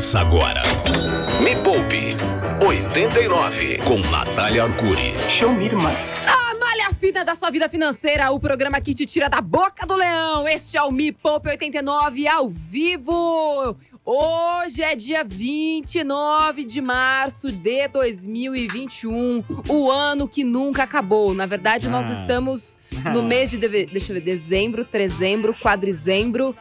Começa agora. Me Poupe 89 com Natália Arcuri. Show me, irmã. A malha fina da sua vida financeira, o programa que te tira da boca do leão. Este é o Me Poupe 89 ao vivo. Hoje é dia 29 de março de 2021, o ano que nunca acabou. Na verdade, nós Ah. estamos no mês de, deve- deixa eu ver, dezembro, trezembro, quadrizembro,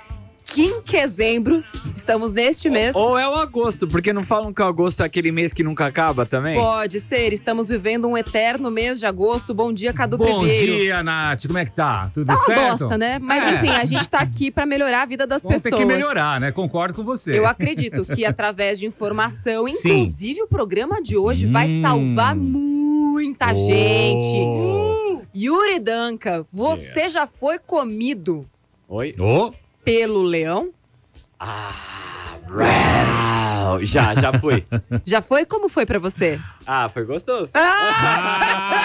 quinquezembro. Estamos neste mês. Ou é o agosto, porque não falam que o agosto é aquele mês que nunca acaba também? Pode ser, estamos vivendo um eterno mês de agosto. Bom dia, Cadu Bom dia, Nath. Como é que tá? Tudo Tá uma certo? bosta, né? Mas É. enfim, a gente tá aqui pra melhorar a vida das Vamos pessoas. que melhorar, né? Concordo com você. Eu acredito que através de informação, Sim. inclusive o programa de hoje vai Hum. salvar muita gente. Oh. Yuri Danca, você já foi comido Oi? Oh. Pelo leão? Ah, brau. já, já fui. Já foi? Como foi pra você? Ah, foi gostoso. Ah!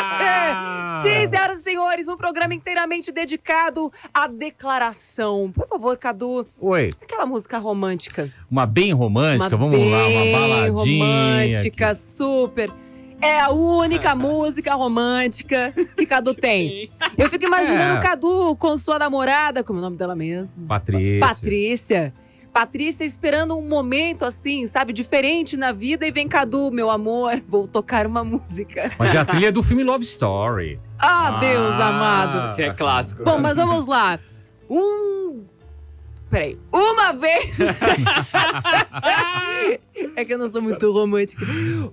Sim, senhoras e senhores, um programa inteiramente dedicado à declaração. Por favor, Cadu, Oi. aquela música romântica. Uma bem romântica, Uma vamos lá, uma bem baladinha. romântica, super. É a única música romântica que Cadu tem. Eu fico imaginando É. o Cadu com sua namorada, como é o nome dela mesmo? Patrícia. Patrícia. Patrícia esperando um momento assim, sabe, diferente na vida e vem Cadu, meu amor, vou tocar uma música. Mas é a trilha do filme Love Story. Ah, Deus Ah. amado. Esse é clássico. Bom, mas vamos lá. Um. Peraí. Uma vez. é que eu não sou muito romântica.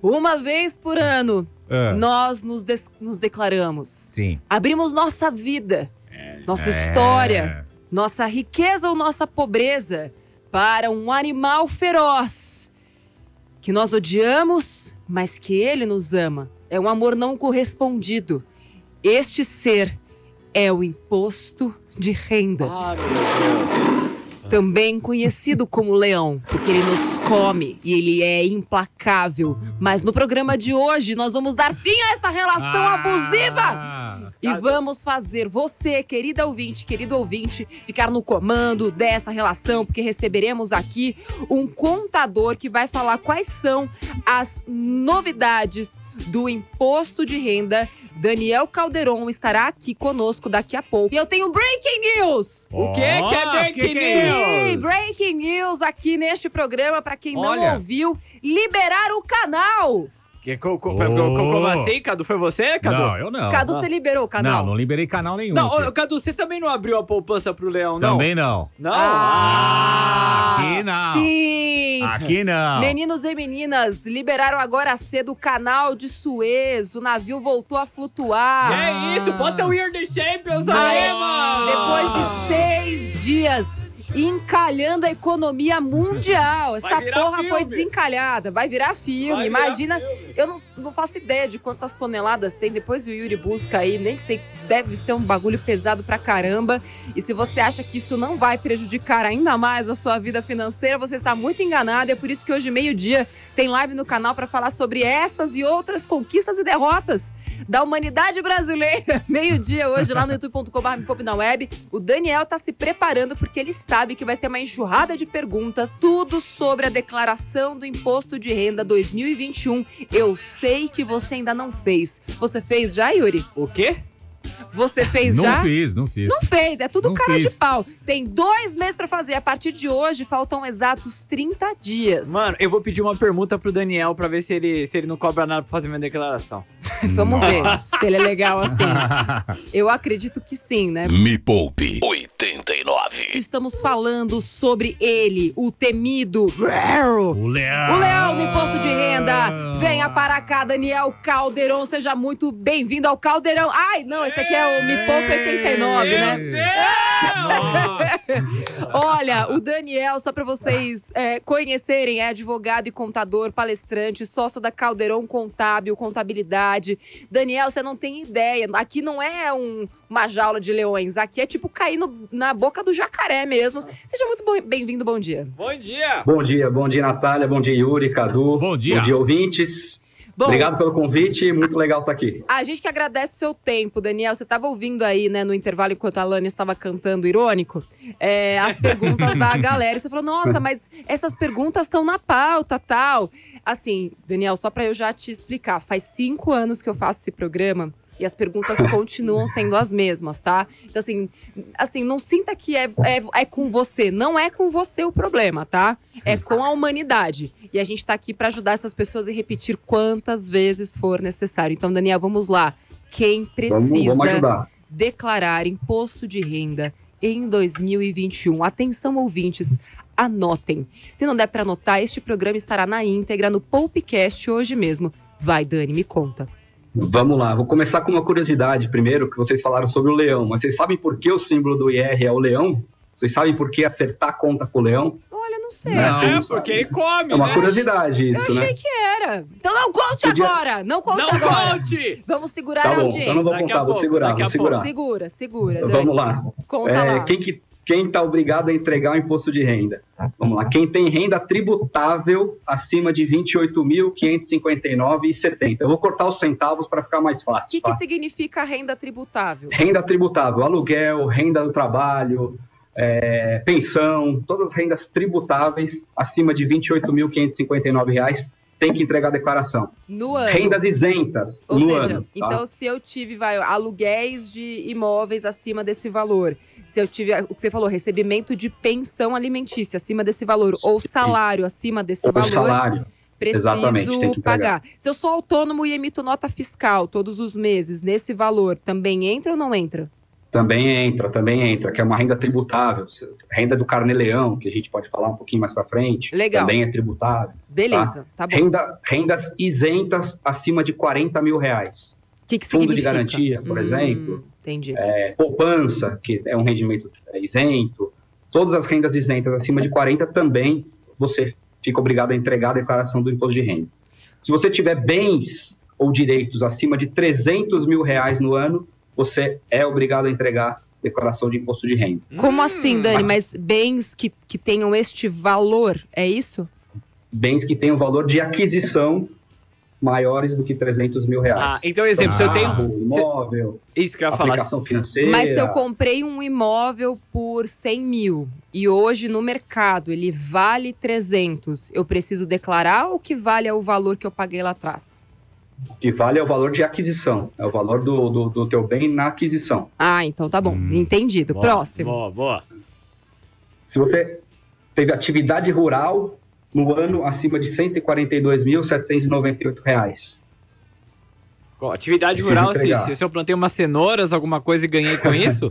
Uma vez por ano, Ah, nós nos, des- nos declaramos. Sim. Abrimos nossa vida, nossa É. história, nossa riqueza ou nossa pobreza para um animal feroz que nós odiamos, mas que ele nos ama. É um amor não correspondido. Este ser é o imposto de renda, Ah, meu Deus. Também conhecido como leão, porque ele nos come e ele é implacável. Mas no programa de hoje nós vamos dar fim a esta relação abusiva. Ah. E vamos fazer você, querida ouvinte, querido ouvinte, ficar no comando desta relação, porque receberemos aqui um contador que vai falar quais são as novidades do imposto de renda. Daniel Calderon estará aqui conosco daqui a pouco. E eu tenho breaking news! O que que é breaking que que é news? Sim, breaking news aqui neste programa, para quem não Olha. ouviu, liberar o canal. Que, co, co, Oh. co- como assim, Cadu? Foi você, Cadu? Não, eu não. Cadu, Ah. você liberou o canal? Não, não liberei canal nenhum. Não, Cadu, você também não abriu a poupança pro leão, não? Também não. Não? Ah, aqui não. Sim! Aqui não. Meninos e meninas, liberaram agora cedo o canal de Suez. O navio voltou a flutuar. Que é isso? Bota o Weird Champions aí, mano! Depois de seis dias encalhando a economia mundial. Essa virar porra filme. foi desencalhada. Vai virar filme. Vai virar Imagina. filme. Eu não, não faço ideia de quantas toneladas tem. Depois o Yuri busca aí. Nem sei. Deve ser um bagulho pesado pra caramba. E se você acha que isso não vai prejudicar ainda mais a sua vida financeira, você está muito enganado. É por isso que hoje, meio-dia, tem live no canal pra falar sobre essas e outras conquistas e derrotas da humanidade brasileira. Meio-dia hoje lá no youtube.com.br na web. O Daniel tá se preparando porque ele sabe que vai ser uma enxurrada de perguntas, tudo sobre a declaração do imposto de renda 2021. Eu sei que você ainda não fez. Você fez já, Yuri? O quê? Você fez não já? fiz, não fiz. Não fez, é tudo Não cara fiz. de pau. Tem dois meses pra fazer. A partir de hoje, faltam exatos 30 dias. Mano, eu vou pedir uma pergunta pro Daniel pra ver se ele, se ele não cobra nada pra fazer minha declaração. vamos ver se ele é legal assim. Eu acredito que sim, né? Me Poupe 89. Estamos falando sobre ele, o temido. o leão. O leão do imposto de renda. Venha para cá, Daniel Caldeirão. Seja muito bem-vindo ao Caldeirão. Ai, não, esse aqui é o Me Poupe 89, né? Olha, o Daniel, só para vocês é, conhecerem, é advogado e contador, palestrante, sócio da Caldeirão Contábil, Contabilidade. Daniel, você não tem ideia. Aqui não é um- uma jaula de leões. Aqui é tipo cair no- na boca do jacaré mesmo. Seja muito bem-vindo, bom dia. Bom dia! Bom dia, bom dia, Natália, bom dia, Yuri, Cadu. Bom dia. Bom dia, ouvintes. Bom, Obrigado pelo convite, muito legal estar aqui. a gente que agradece o seu tempo, Daniel. Você estava ouvindo aí, né, no intervalo, enquanto a Lani estava cantando irônico, é, as perguntas da galera. E você falou, nossa, mas essas perguntas estão na pauta, tal. Assim, Daniel, só para eu já te explicar, faz cinco anos que eu faço esse programa. E as perguntas continuam sendo as mesmas, tá? Então, assim, assim não sinta que é, é, é com você. Não é com você o problema, tá? É com a humanidade. E a gente tá aqui para ajudar essas pessoas e repetir quantas vezes for necessário. Então, Daniel, vamos lá. Quem Vamos, precisa vamos ajudar. declarar imposto de renda em 2021. Atenção, ouvintes, anotem. Se não der para anotar, este programa estará na íntegra no Poupecast hoje mesmo. Vai, Dani, me conta. Vamos lá, vou começar com uma curiosidade primeiro, que vocês falaram sobre o leão. Mas vocês sabem por que o símbolo do IR é o leão? Vocês sabem por que acertar conta com o leão? Olha, não sei. Não, Não, você é não porque sabe. ele come, É uma né? curiosidade Eu isso, né? achei que era. Então não conte Podia- agora! Não conte Não agora! conte! Vamos segurar Tá a bom, audiência. então não vou Daqui a contar, vou pouco, segurar, a vou segurar. Segura, segura, Dani. Vamos lá. Conta É, lá. quem que quem está obrigado a entregar o imposto de renda? Vamos lá. Quem tem renda tributável acima de 28.559,70. Eu vou cortar os centavos para ficar mais O fácil. que, que tá? significa renda tributável? Renda tributável, aluguel, renda do trabalho, é, pensão, todas as rendas tributáveis acima de R$ 28.559 tem que entregar a declaração. No ano. Rendas isentas Ou seja, ano. tá? então se eu tive vai, aluguéis de imóveis acima desse valor, se eu tive o que você falou, recebimento de pensão alimentícia acima desse valor, ou Sim. salário acima desse Ou valor, salário. preciso pagar. Se eu sou autônomo e emito nota fiscal todos os meses nesse valor, também entra ou não entra? Também entra, também entra, que é uma renda tributável. Renda do carne-leão, que a gente pode falar um pouquinho mais para frente. Legal. Também é tributável. Beleza, tá, bom. Renda, rendas isentas acima de 40 mil reais. O que, que Fundo de garantia, por Hum, exemplo. Entendi. É, poupança, que é um rendimento é, isento. Todas as rendas isentas acima de 40 também você fica obrigado a entregar a declaração do imposto de renda. Se você tiver bens ou direitos acima de 300 mil reais no ano, você é obrigado a entregar a declaração de imposto de renda. Como assim, Hum. Dani? Mas bens que, que tenham este valor, é isso? Bens que um valor de aquisição maiores do que 300 mil Ah, reais. então, exemplo, se eu tenho. Carro, imóvel, Isso que eu ia falar. aplicação financeira. Mas se eu comprei um imóvel por 100 mil e hoje no mercado ele vale 300, eu preciso declarar ou que vale é o valor que eu paguei lá atrás? O que vale é o valor de aquisição. É o valor do, do, do teu bem na aquisição. Ah, então tá bom. Hum. Entendido. Boa, Próximo. Boa, boa. Se você teve atividade rural no ano acima de 142.798 reais. Ó, Atividade Precisa rural, se, entregar. se eu plantei umas cenouras, alguma coisa e ganhei com isso?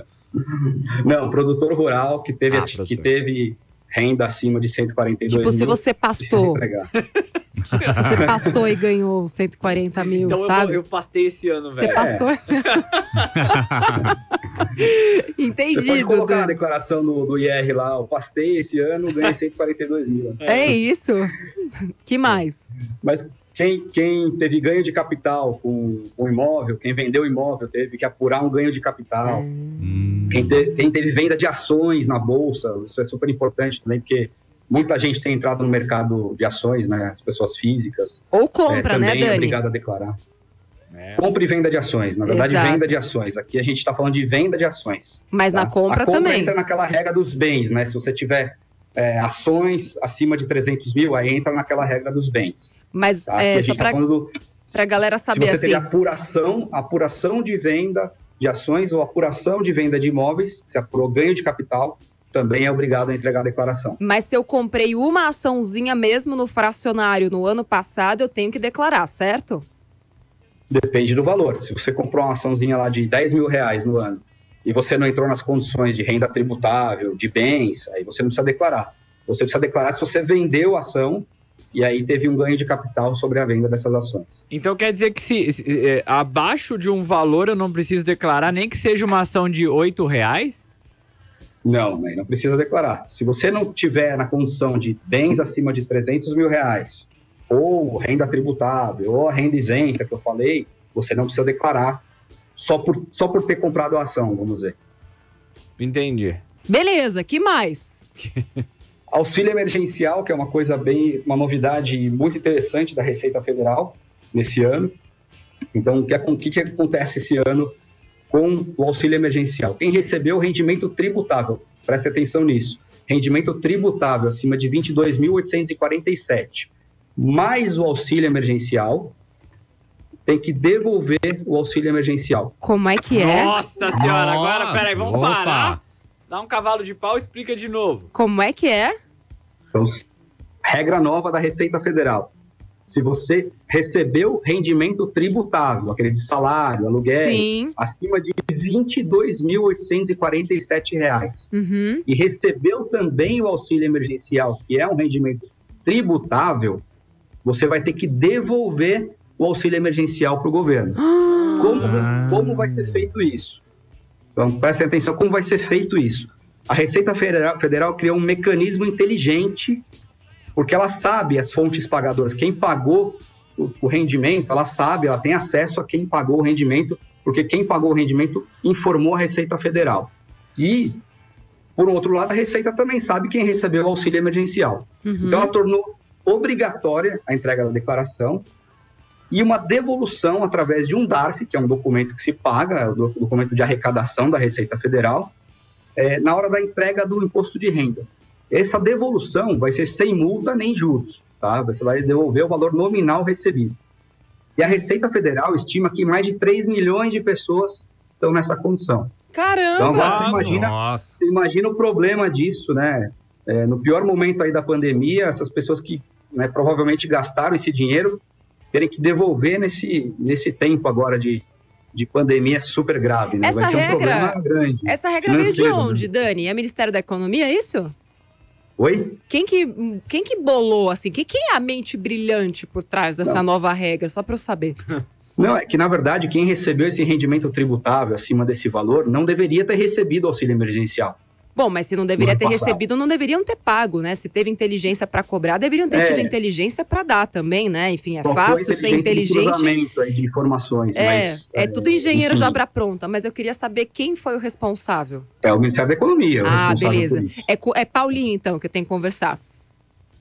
Não, produtor rural que teve, Ah, produtor. que teve renda acima de 142 Tipo, se mil, você precisa pastou, se você pastou e ganhou 140 mil, então eu, sabe? vou- eu pastei esse ano, Você velho. pastou. Você pode Entendido, colocar na Dani. declaração do, do IR lá, eu pastei esse ano, ganhei 142 mil. É isso. Que mais? Mas quem, quem teve ganho de capital com o imóvel, quem vendeu o imóvel, teve que apurar um ganho de capital. Hum. Quem, te- quem teve venda de ações na bolsa, isso é super importante também, porque muita gente tem entrado no mercado de ações, né? As pessoas físicas. Ou é, compra, né, também é Dani? obrigado a declarar. É. Compra e venda de ações. Na verdade, Exato. venda de ações. Aqui a gente está falando de venda de ações. Mas na tá? compra, a compra também. entra naquela regra dos bens, né? Se você tiver é, ações acima de 300 mil, aí entra naquela regra dos bens. Mas Tá? é, a só gente tá pra galera se saber você assim. apuração, apuração de venda de ações ou apuração de venda de imóveis, se apurou ganho de capital, também é obrigado a entregar a declaração. Mas se eu comprei uma açãozinha mesmo no fracionário no ano passado, eu tenho que declarar, certo? Depende do valor. Se você comprou uma açãozinha lá de 10 mil reais no ano e você não entrou nas condições de renda tributável, de bens, aí você não precisa declarar. Você precisa declarar se você vendeu a ação e aí teve um ganho de capital sobre a venda dessas ações. Então quer dizer que se, se, é, abaixo de um valor eu não preciso declarar, nem que seja uma ação de 8 reais? Não, não precisa declarar. Se você não tiver na condição de bens acima de 300 mil reais, ou renda tributável, ou a renda isenta que eu falei, você não precisa declarar só por, só por ter comprado a ação, vamos dizer. Entendi. Beleza, que mais? Auxílio emergencial, que é uma coisa bem, uma novidade muito interessante da Receita Federal. nesse ano. Então, o que, o que, que acontece esse ano com o auxílio emergencial? Quem recebeu o rendimento tributável, preste atenção nisso, rendimento tributável acima de 22.847, mais o auxílio emergencial, tem que devolver o auxílio emergencial. Como é que é? Nossa senhora, agora, peraí, vamos opa. parar. Dá um cavalo de pau e explica de novo. Como é que é? Então, regra nova da Receita Federal. Se você recebeu rendimento tributável, aquele de salário, aluguéis, Sim. acima de 22.847 reais, Uhum. e recebeu também o auxílio emergencial, que é um rendimento tributável, você vai ter que devolver o auxílio emergencial para o governo. Como, Ah. como vai ser feito isso? Então, prestem atenção como vai ser feito isso. A Receita Federal, Federal criou um mecanismo inteligente, porque ela sabe as fontes pagadoras, quem pagou o, o rendimento, ela sabe, ela tem acesso a quem pagou o rendimento, porque quem pagou o rendimento informou a Receita Federal. E, por outro lado, a Receita também sabe quem recebeu o auxílio emergencial. Uhum. Então, ela tornou obrigatória a entrega da declaração e uma devolução através de um DARF, que é um documento que se paga, é o do- documento de arrecadação da Receita Federal, é, na hora da entrega do imposto de renda. Essa devolução vai ser sem multa nem juros, tá? Você vai devolver o valor nominal recebido. E a Receita Federal estima que mais de 3 milhões de pessoas estão nessa condição. Então, Caramba! agora você imagina Nossa. você imagina o problema disso, né? É, no pior momento aí da pandemia, essas pessoas que né, provavelmente gastaram esse dinheiro terem que devolver nesse, nesse tempo agora de, de pandemia super grave, né? Essa Vai ser um problema grande. Essa regra veio de financeiro, né? onde, Dani? É Ministério da Economia, é isso? Oi? Quem que, quem que bolou, assim? Quem, quem é a mente brilhante por trás dessa Não. nova regra? Só pra eu saber. Não, é que na verdade quem recebeu esse rendimento tributável acima desse valor não deveria ter recebido auxílio emergencial. Bom, mas se não deveria ter passado. recebido, não deveriam ter pago, né? Se teve inteligência pra cobrar, deveriam ter É. tido inteligência pra dar também, né? Enfim, é Faltou fácil ser inteligência de inteligente. aí de informações, É, mas, é tudo engenheiro enfim, já pra pronta, mas eu queria saber quem foi o responsável. É o Ministério da Economia. o Ah, beleza. É, é Paulinho, então, que eu tenho que conversar.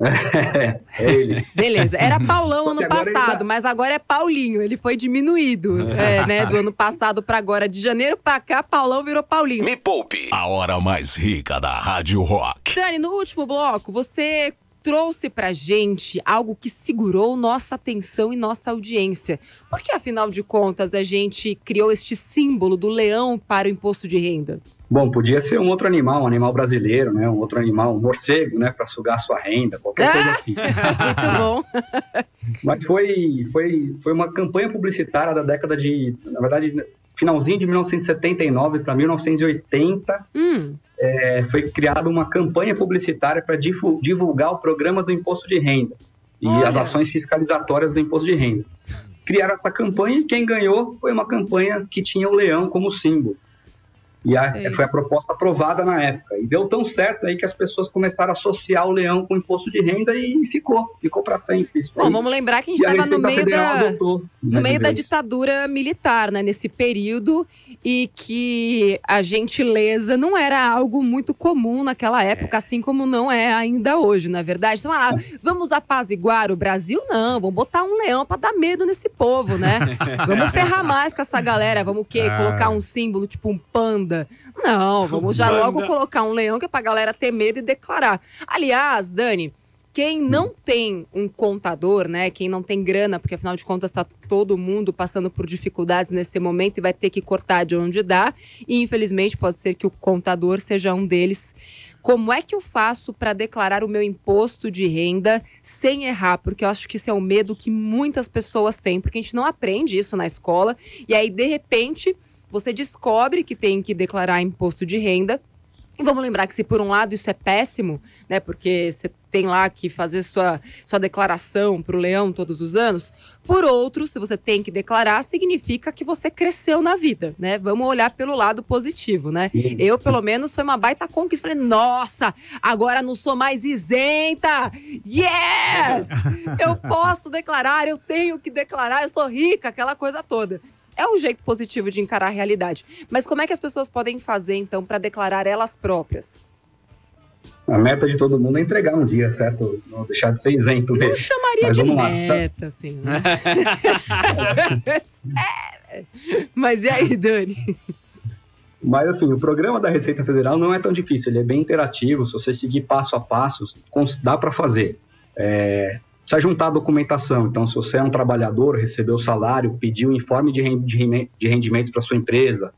É, é ele. Beleza. Era Paulão ano passado, mas agora é Paulinho. Ele foi diminuído, é, né? Do ano passado pra agora. De janeiro pra cá, Paulão virou Paulinho. Me Poupe, a hora mais rica da Rádio Rock. Dani, no último bloco, você trouxe pra gente algo que segurou nossa atenção e nossa audiência. Porque, afinal de contas, a gente criou este símbolo do leão para o imposto de renda? Bom, podia ser um outro animal, um animal brasileiro, né? Um outro animal, um morcego, né? Para sugar sua renda, qualquer coisa assim. Muito bom. Mas foi, foi, foi uma campanha publicitária da década de, na verdade, finalzinho de 1979 para 1980, Hum, é, foi criada uma campanha publicitária para divulgar o programa do imposto de renda e Olha. as ações fiscalizatórias do imposto de renda. Criaram essa campanha e quem ganhou foi uma campanha que tinha o leão como símbolo. E a- foi a proposta aprovada na época. E deu tão certo aí que as pessoas começaram a associar o leão com o imposto de renda e ficou, ficou para sempre. Isso bom, aí. vamos lembrar que a gente estava no Receita meio da. adotou, no né, meio da ditadura militar, né, nesse período, e que a gentileza não era algo muito comum naquela época, assim como não é ainda hoje, na verdade. Então, ah, vamos apaziguar o Brasil? Não, vamos botar um leão para dar medo nesse povo, né? Vamos ferrar mais com essa galera, vamos o quê? Ah. Colocar um símbolo tipo um panda? Não, vamos já Panda. logo colocar um leão que é pra galera ter medo e declarar. Aliás, Dani, quem não tem um contador, né? Quem não tem grana, porque afinal de contas está todo mundo passando por dificuldades nesse momento e vai ter que cortar de onde dá. E infelizmente pode ser que o contador seja um deles. Como é que eu faço para declarar o meu imposto de renda sem errar? Porque eu acho que isso é um medo que muitas pessoas têm, porque a gente não aprende isso na escola. E aí, de repente, você descobre que tem que declarar imposto de renda. E vamos lembrar que se por um lado isso é péssimo, né? Porque você tem lá que fazer sua, sua declaração para o leão todos os anos. Por outro, se você tem que declarar, significa que você cresceu na vida, né? Vamos olhar pelo lado positivo, né? Sim. Eu, pelo menos, foi uma baita conquista. Falei, nossa, agora não sou mais isenta! Yes! Eu posso declarar, eu tenho que declarar, eu sou rica, aquela coisa toda. É um jeito positivo de encarar a realidade. Mas como é que as pessoas podem fazer, então, para declarar elas próprias? A meta de todo mundo é entregar um dia, certo? Não deixar de ser isento Não mesmo. chamaria Mas de vamos lá, meta, assim. né? Mas e aí, Dani? Mas assim, o programa da Receita Federal não é tão difícil, ele é bem interativo. Se você seguir passo a passo, dá para fazer. É, precisa juntar a documentação. Então, se você é um trabalhador, recebeu o salário, pediu o informe de rendimentos para sua empresa,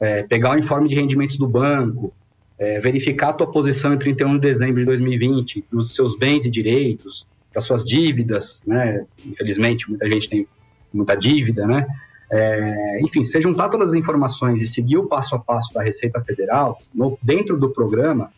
é, pegar o informe de rendimentos do banco, é, verificar a tua posição em 31 de dezembro de 2020, dos seus bens e direitos, das suas dívidas, né? Infelizmente, muita gente tem muita dívida, né? É, enfim, se juntar todas as informações e seguir o passo a passo da Receita Federal, no- dentro do programa,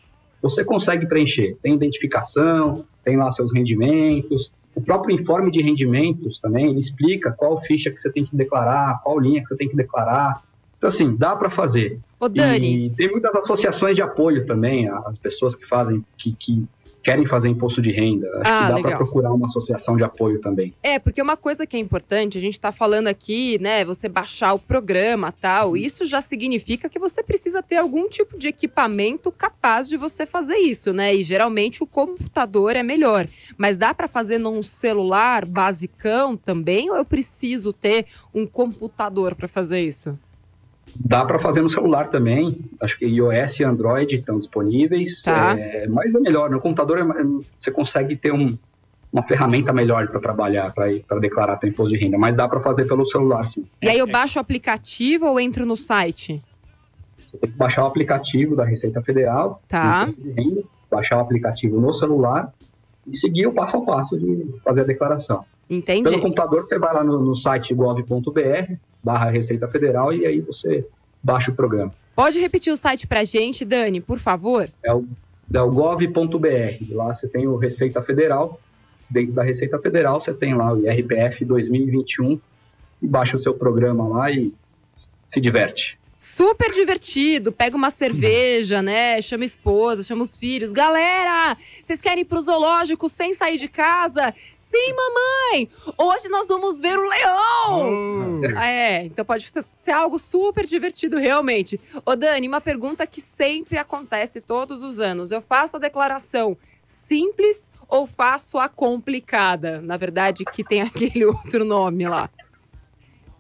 você consegue preencher. Tem identificação, tem lá seus rendimentos. O próprio informe de rendimentos também, ele explica qual ficha que você tem que declarar, qual linha que você tem que declarar. Então, assim, dá para fazer. Ô, Dani, E tem muitas associações de apoio também, as pessoas que fazem, que, que querem fazer imposto de renda. Acho Ah, que dá para procurar uma associação de apoio também. É, porque uma coisa que é importante, a gente tá falando aqui, né, você baixar o programa tal, isso já significa que você precisa ter algum tipo de equipamento capaz de você fazer isso, né? E geralmente o computador é melhor. Mas dá para fazer num celular basicão também ou eu preciso ter um computador para fazer isso? Dá para fazer no celular também. Acho que iOS e Android estão disponíveis. Tá. É, mas é melhor. No computador é- você consegue ter um- uma ferramenta melhor para trabalhar, para declarar teu imposto de renda. Mas dá para fazer pelo celular, sim. E aí eu baixo o aplicativo ou entro no site? Você tem que baixar o aplicativo da Receita Federal, Tá. renda, baixar o aplicativo no celular e seguir o passo a passo de fazer a declaração. Entendi. Pelo computador, você vai lá no, no site gov.br, barra Receita Federal, e aí você baixa o programa. Pode repetir o site pra gente, Dani, por favor? É o, é o gov.br. Lá você tem o Receita Federal. Dentro da Receita Federal, você tem lá o IRPF 2021 e baixa o seu programa lá e se diverte. Super divertido, pega uma cerveja, né? Chama a esposa, chama os filhos. Galera, vocês querem ir pro zoológico sem sair de casa? Sim, mamãe! Hoje nós vamos ver o leão! Oh. É, então pode ser ser algo super divertido, realmente. Ô, Dani, uma pergunta que sempre acontece todos os anos. Eu faço a declaração simples ou faço a complicada? Na verdade, que tem aquele outro nome lá.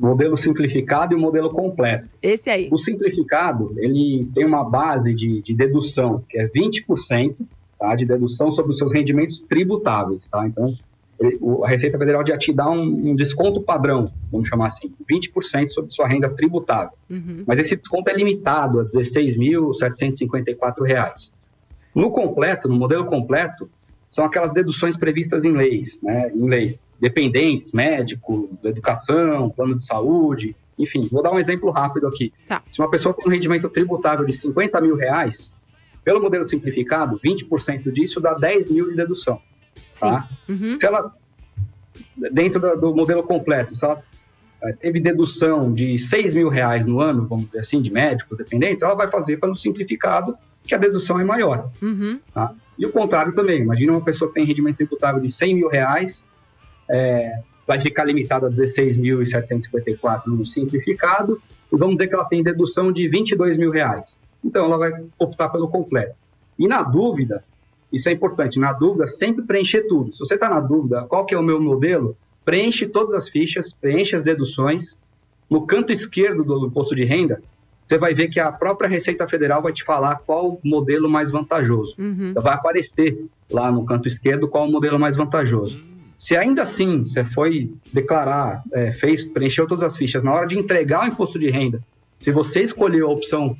Modelo simplificado e o modelo completo. Esse aí. O simplificado, ele tem uma base de, de dedução, que é 20% tá, de dedução sobre os seus rendimentos tributáveis. Tá? Então, ele- o- a Receita Federal já te dá um, um desconto padrão, vamos chamar assim, 20% sobre sua renda tributável. Uhum. Mas esse desconto é limitado a R$ 16.754. No completo, no modelo completo, são aquelas deduções previstas em leis, né? Em lei. Dependentes, médicos, educação, plano de saúde, enfim. Vou dar um exemplo rápido aqui. Tá. Se uma pessoa tem um rendimento tributável de 50 mil reais, pelo modelo simplificado, 20% disso dá 10 mil de dedução. Sim. Tá? Uhum. Se ela, dentro do, modelo completo, se ela eh, teve dedução de 6 mil reais no ano, vamos dizer assim, de médicos dependentes, ela vai fazer pelo simplificado, que a dedução é maior. Uhum. E o contrário também. Imagina uma pessoa que tem rendimento tributável de 100 mil reais, eh, vai ficar limitado a 16.754 no simplificado, e vamos dizer que ela tem dedução de 22 mil reais. Então, ela vai optar pelo completo. E na dúvida, isso é importante, na dúvida, sempre preencher tudo. Se você está na dúvida, qual que é o meu modelo, preenche todas as fichas, preenche as deduções. No canto esquerdo do imposto de renda, você vai ver que a própria Receita Federal vai te falar qual o modelo mais vantajoso. Uhum. Vai aparecer lá no canto esquerdo qual o modelo mais vantajoso. Se ainda assim você foi declarar, é, fez, preencheu todas as fichas, na hora de entregar o imposto de renda, se você escolheu a opção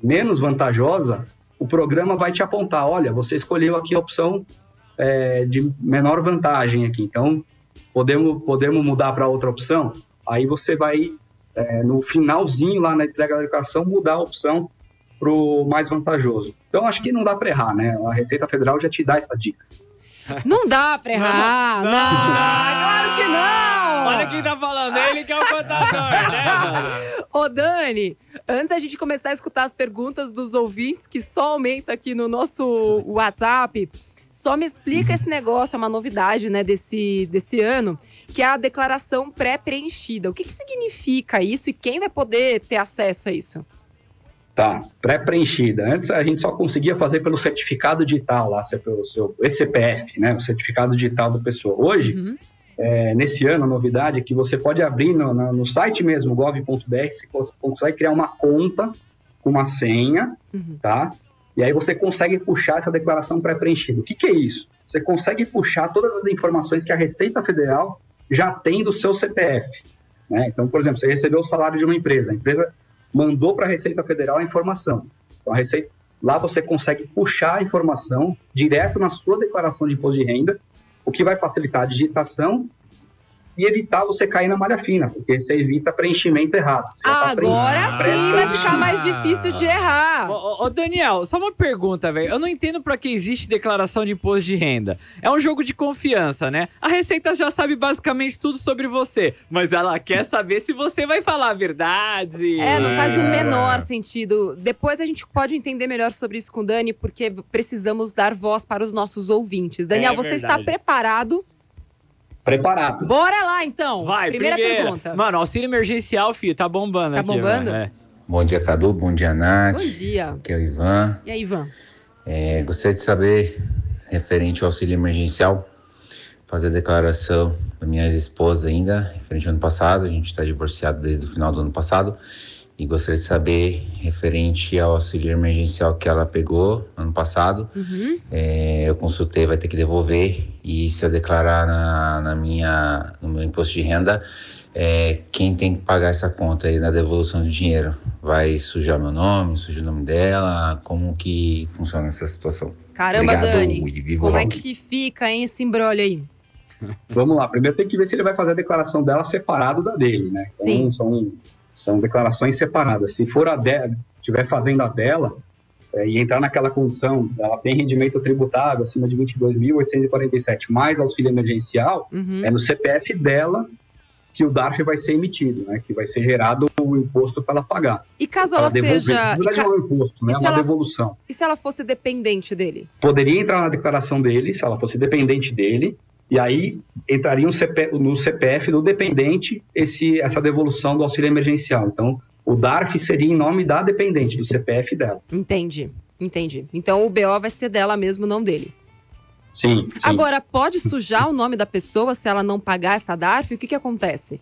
menos vantajosa, o programa vai te apontar, olha, você escolheu aqui a opção é, de menor vantagem aqui, então podemos, podemos mudar para outra opção? Aí você vai, é, no finalzinho lá na entrega da declaração, mudar a opção para o mais vantajoso. Então acho que não dá para errar, né? A Receita Federal já te dá essa dica. Não dá pra errar. Não, claro que não. Olha quem tá falando, ele que é o contador, né, mano? Ô, Dani, antes da gente começar a escutar as perguntas dos ouvintes, que só aumenta aqui no nosso WhatsApp, só me explica esse negócio, é uma novidade, né, desse, desse ano, que é a declaração pré-preenchida. O que, que significa isso e quem vai poder ter acesso a isso? Tá, pré-preenchida. Antes a gente só conseguia fazer pelo certificado digital lá, pelo seu ECPF, né? O certificado digital da pessoa. Hoje, Uhum. é, nesse ano, a novidade é que você pode abrir no, no- site mesmo, gov.br, você cons- consegue criar uma conta com uma senha, Uhum. tá? E aí você consegue puxar essa declaração pré-preenchida. O que, que é isso? Você consegue puxar todas as informações que a Receita Federal já tem do seu CPF. né? Então, por exemplo, você recebeu o salário de uma empresa, a empresa mandou para a Receita Federal a informação. Então, a Receita, lá você consegue puxar a informação direto na sua declaração de imposto de renda, o que vai facilitar a digitação e evitar você cair na malha fina, porque você evita preenchimento errado. Tá Agora preenchendo- sim vai ficar mais difícil de errar. Ô, ô, Daniel, só uma pergunta, velho. Eu não entendo pra que existe declaração de imposto de renda. É um jogo de confiança, né? A Receita já sabe basicamente tudo sobre você, mas ela quer saber se você vai falar a verdade. É, não faz o É. menor sentido. Depois a gente pode entender melhor sobre isso com o Dani, porque precisamos dar voz para os nossos ouvintes. Daniel, É você está preparado? Preparado. Bora lá, então. Vai, Primeira primeira. pergunta. Mano, auxílio emergencial, filho, tá bombando Tá aqui. bombando? mano, é. Bom dia, Cadu. Bom dia, Nath. Bom dia. Aqui é o Ivan. E aí, Ivan? É, gostaria de saber, referente ao auxílio emergencial, fazer a declaração da minha ex-esposa ainda, referente ao ano passado. A gente está divorciado desde o final do ano passado. E gostaria de saber, referente ao auxílio emergencial que ela pegou ano passado, Uhum. é, eu consultei, vai ter que devolver. E se eu declarar na, na minha, no meu imposto de renda, é, quem tem que pagar essa conta aí na devolução do dinheiro? Vai sujar meu nome, sujar o nome dela? Como que funciona essa situação? Caramba, Obrigado, Dani. Como é que fica, hein, esse embrolho aí? Vamos lá, primeiro tem que ver se ele vai fazer a declaração dela separado da dele, né? Então, Sim. São, são declarações separadas. Se for a dela, estiver fazendo a dela, é, e entrar naquela condição, ela tem rendimento tributável acima de 22.847, mais auxílio emergencial, Uhum. é no CPF dela que o DARF vai ser emitido, né? Que vai ser gerado o imposto para ela pagar. E caso ela devolver. seja. Verdade, ca- não é um imposto, né? É uma ela- devolução. e se ela fosse dependente dele? poderia entrar na declaração dele, se ela fosse dependente dele, e aí entraria CP no CPF do dependente esse, essa devolução do auxílio emergencial. Então, o DARF seria em nome da dependente, do CPF dela. Entendi. Entendi. Então o BO vai ser dela mesmo, não dele. Sim, sim. Agora, pode sujar o nome da pessoa se ela não pagar essa DARF? O que, que acontece?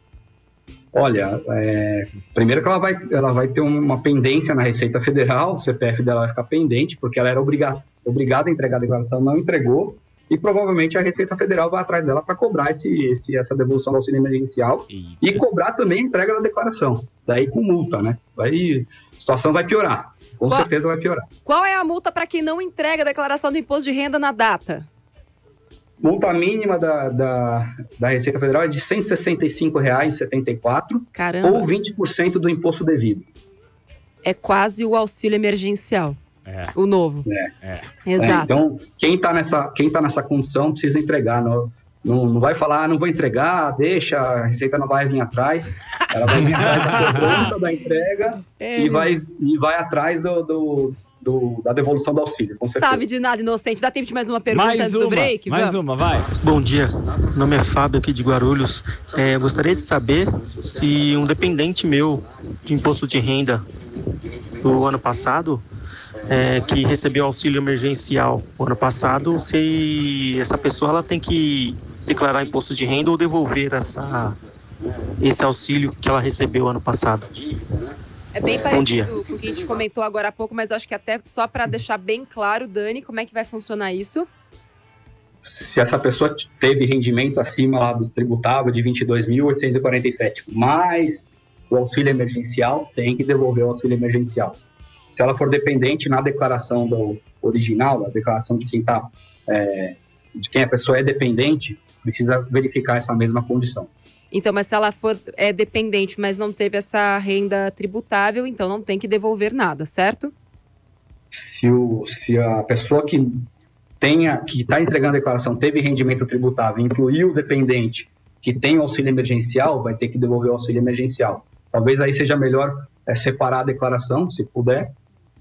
Olha, é, primeiro que ela vai, ela vai ter uma pendência na Receita Federal, o CPF dela vai ficar pendente, porque ela era obriga, obrigada a entregar a declaração, não entregou, e provavelmente a Receita Federal vai atrás dela para cobrar esse, esse, essa devolução do auxílio emergencial E- e cobrar também a entrega da declaração. Daí com multa, né? Aí a situação vai piorar. Com Qual- certeza vai piorar. Qual é a multa para quem não entrega a declaração do imposto de renda na data? Multa mínima da, da, da Receita Federal é de R$ 165,74 Caramba, ou 20% do imposto devido. é quase o auxílio emergencial. É. O novo. É. É. Exato. É, então, quem está nessa, quem tá nessa condição precisa entregar. Não, não, não vai falar, ah, não vou entregar, deixa, a Receita não vai vir atrás. Ela vai vir atrás da da entrega e, vai, e vai atrás do, do- do- da devolução do auxílio. Sabe de nada, inocente. Dá tempo de mais uma pergunta Mais antes uma, do break? mais Vamos. uma, vai. Bom dia, meu nome é Fábio aqui de Guarulhos. É, gostaria de saber se um dependente meu de imposto de renda do ano passado, é, que recebeu auxílio emergencial o ano passado, se essa pessoa ela tem que declarar imposto de renda ou devolver essa, esse auxílio que ela recebeu ano passado. É bem parecido com o que a gente comentou agora há pouco, mas acho que até só para deixar bem claro, Dani, como é que vai funcionar isso? se essa pessoa teve rendimento acima lá do tributável de 22.847, mais o auxílio emergencial, tem que devolver o auxílio emergencial. Se ela for dependente na declaração do original, a declaração de quem tá, é, de quem a pessoa é dependente, precisa verificar essa mesma condição. Então, mas se ela for é, dependente, mas não teve essa renda tributável, então não tem que devolver nada, certo? Se, o, se a pessoa que tenha que está entregando a declaração teve rendimento tributável, incluiu o dependente que tem auxílio emergencial, vai ter que devolver o auxílio emergencial. Talvez aí seja melhor é, separar a declaração, se puder,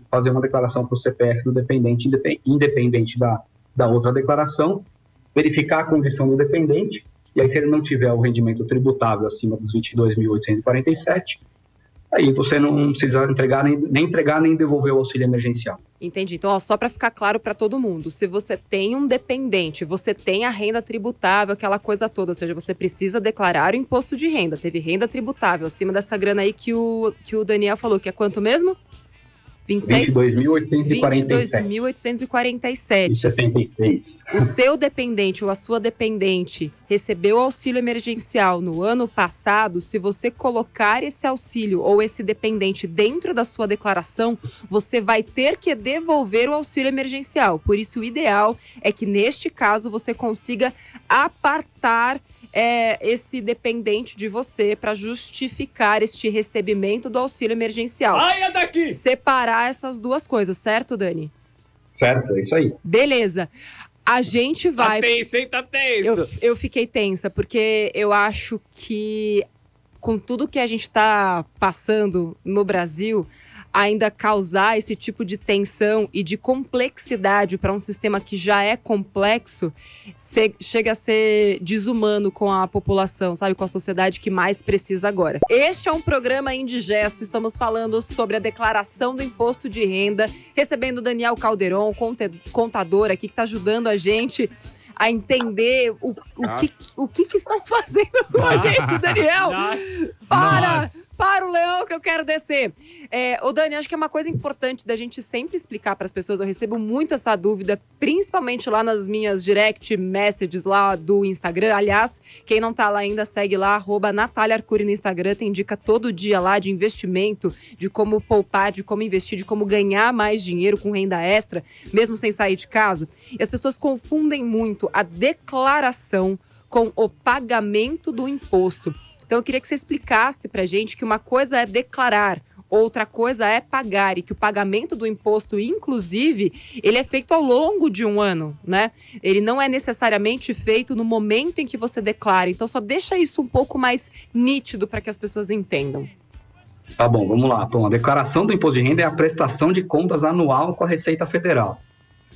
fazer uma declaração para o CPF do dependente, indepen- independente da, da outra declaração, verificar a condição do dependente, e aí se ele não tiver o rendimento tributável acima dos 22.847, aí você não precisa entregar nem, nem entregar nem devolver o auxílio emergencial. Entendi. Então, ó, só para ficar claro para todo mundo, se você tem um dependente, você tem a renda tributável, aquela coisa toda, ou seja, você precisa declarar o imposto de renda. Teve renda tributável acima dessa grana aí que o, que o Daniel falou, que é quanto mesmo? 26? 22.847 22.847. e 76. O seu dependente ou a sua dependente recebeu auxílio emergencial no ano passado, se você colocar esse auxílio ou esse dependente dentro da sua declaração, você vai ter que devolver o auxílio emergencial. Por isso, o ideal é que neste caso você consiga apartar é, esse dependente de você para justificar este recebimento do auxílio emergencial. Saia daqui! Separar essas duas coisas, certo, Dani? Certo, é isso aí. Beleza. A gente vai. Tá tenso, hein? Tá tenso. Eu, eu fiquei tensa, porque eu acho que com tudo que a gente está passando no Brasil, ainda causar esse tipo de tensão e de complexidade para um sistema que já é complexo, chega a ser desumano com a população, sabe? Com a sociedade que mais precisa agora. Este é um programa indigesto, estamos falando sobre a declaração do imposto de renda, recebendo Daniel Calderon, contador aqui, que está ajudando a gente a entender o, o, que, o que, que estão fazendo com a gente, Daniel. Nossa. Para! Nossa. Para o leão que eu quero descer. É, ô Dani, acho que é uma coisa importante da gente sempre explicar para as pessoas. Eu recebo muito essa dúvida, principalmente lá nas minhas direct messages lá do Instagram. Aliás, quem não tá lá ainda, segue lá, arroba Natália Arcuri no Instagram. Tem dica todo dia lá de investimento, de como poupar, de como investir, de como ganhar mais dinheiro com renda extra, mesmo sem sair de casa. E as pessoas confundem muito a declaração com o pagamento do imposto. Então eu queria que você explicasse pra gente que uma coisa é declarar, outra coisa é pagar e que o pagamento do imposto, inclusive, ele é feito ao longo de um ano, né? Ele não é necessariamente feito no momento em que você declara. Então só deixa isso um pouco mais nítido para que as pessoas entendam. Tá bom, vamos lá. Bom, a declaração do imposto de renda é a prestação de contas anual com a Receita Federal.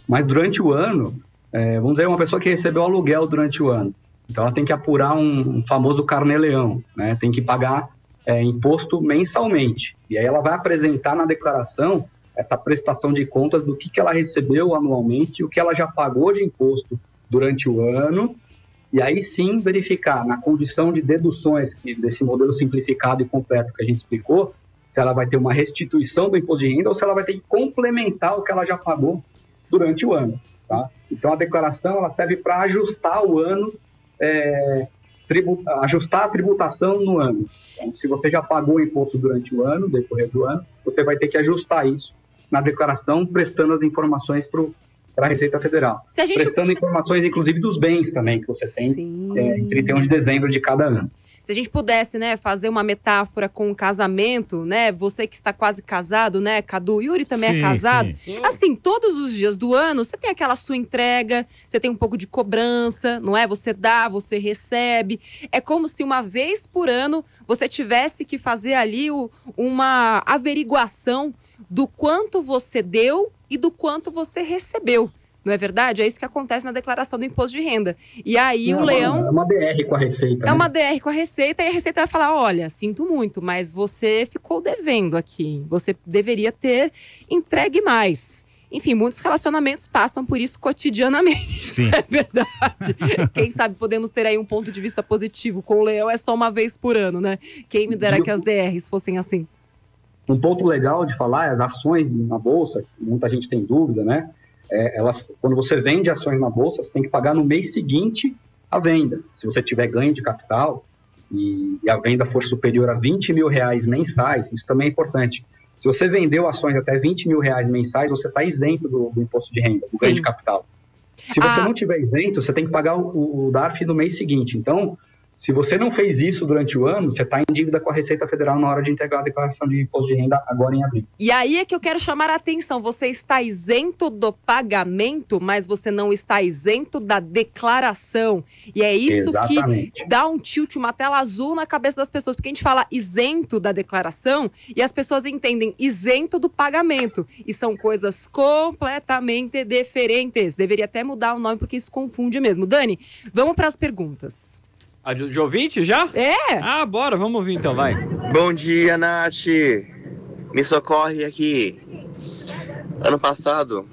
Mas durante o ano, é, vamos dizer, uma pessoa que recebeu aluguel durante o ano. Então ela tem que apurar um, famoso carnê-leão, né? Tem que pagar é, imposto mensalmente. E aí ela vai apresentar na declaração essa prestação de contas do que, que ela recebeu anualmente, o que ela já pagou de imposto durante o ano, e aí sim verificar na condição de deduções que desse modelo simplificado e completo que a gente explicou, se ela vai ter uma restituição do imposto de renda ou se ela vai ter que complementar o que ela já pagou durante o ano. Tá? Então a declaração ela serve para ajustar o ano, é, ajustar a tributação no ano. Então, se você já pagou o imposto durante o ano, decorrer do ano, você vai ter que ajustar isso na declaração, prestando as informações para a Receita Federal. Gente Prestando informações, inclusive, dos bens também que você tem é, em 31 de dezembro de cada ano. Se a gente pudesse, né, fazer uma metáfora com o casamento, né? Você que está quase casado, né, Cadu? Yuri também é Sim, casado. sim. Assim, todos os dias do ano, você tem aquela sua entrega, você tem um pouco de cobrança, não é? Você dá, você recebe. É como se uma vez por ano você tivesse que fazer ali o- uma averiguação do quanto você deu e do quanto você recebeu. Não é verdade? É isso que acontece na declaração do imposto de renda. E aí É o leão. É uma DR com a Receita. É né? uma DR com a Receita e a Receita vai falar: olha, sinto muito, mas você ficou devendo aqui. Você deveria ter entregue mais. Enfim, muitos relacionamentos passam por isso cotidianamente. Sim. É verdade. Quem sabe podemos ter aí um ponto de vista positivo. Com o leão é só uma vez por ano, né? Quem me dera que as DRs fossem assim. Um ponto legal de falar é as ações na bolsa, muita gente tem dúvida, né? É, elas, quando você vende ações na bolsa, você tem que pagar no mês seguinte a venda. Se você tiver ganho de capital e, e a venda for superior a 20 mil reais mensais, isso também é importante. Se você vendeu ações até 20 mil reais mensais, você está isento do, do imposto de renda, do Sim. ganho de capital. Se você Ah. não tiver isento, você tem que pagar o, o DARF no mês seguinte. Então, se você não fez isso durante o ano, você está em dívida com a Receita Federal na hora de entregar a declaração de imposto de renda agora em abril. E aí é que eu quero chamar a atenção. Você está isento do pagamento, mas você não está isento da declaração. E é isso que Exatamente. dá um tilt, uma tela azul na cabeça das pessoas, porque a gente fala isento da declaração e as pessoas entendem isento do pagamento. E são coisas completamente diferentes. Deveria até mudar o nome, porque isso confunde mesmo. Dani, vamos para as perguntas. A de, de ouvinte já? É. Ah, bora, vamos ouvir então, vai. Bom dia, Nath. Me socorre aqui. Ano passado,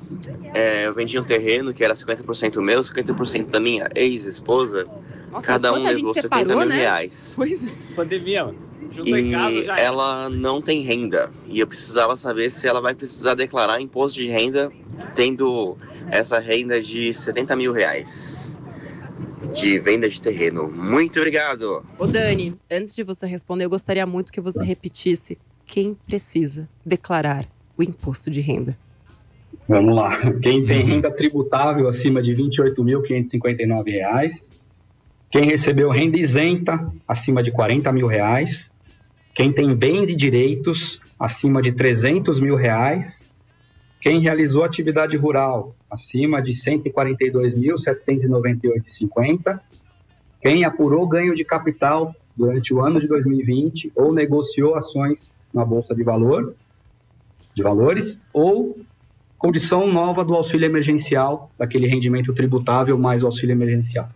é, eu vendi um terreno que era 50% meu, 50% da minha ex-esposa. Nossa, Cada um levou 70 separou, mil né? reais. Pois é. Pandemia. Juntou em casa E já. era. ela não tem renda. E eu precisava saber se ela vai precisar declarar imposto de renda tendo essa renda de 70 mil reais de venda de terreno. Muito obrigado. Ô, Dani, antes de você responder, eu gostaria muito que você repetisse quem precisa declarar o imposto de renda. Vamos lá. Quem tem renda tributável acima de R$ 28.559. Quem recebeu renda isenta acima de 40 mil reais. Quem tem bens e direitos acima de 300 mil reais. Quem realizou atividade rural acima de R$ 142.798,50. Quem apurou ganho de capital durante o ano de 2020 ou negociou ações na Bolsa de Valor, de valores, ou condição nova do auxílio emergencial, daquele rendimento tributável mais o auxílio emergencial.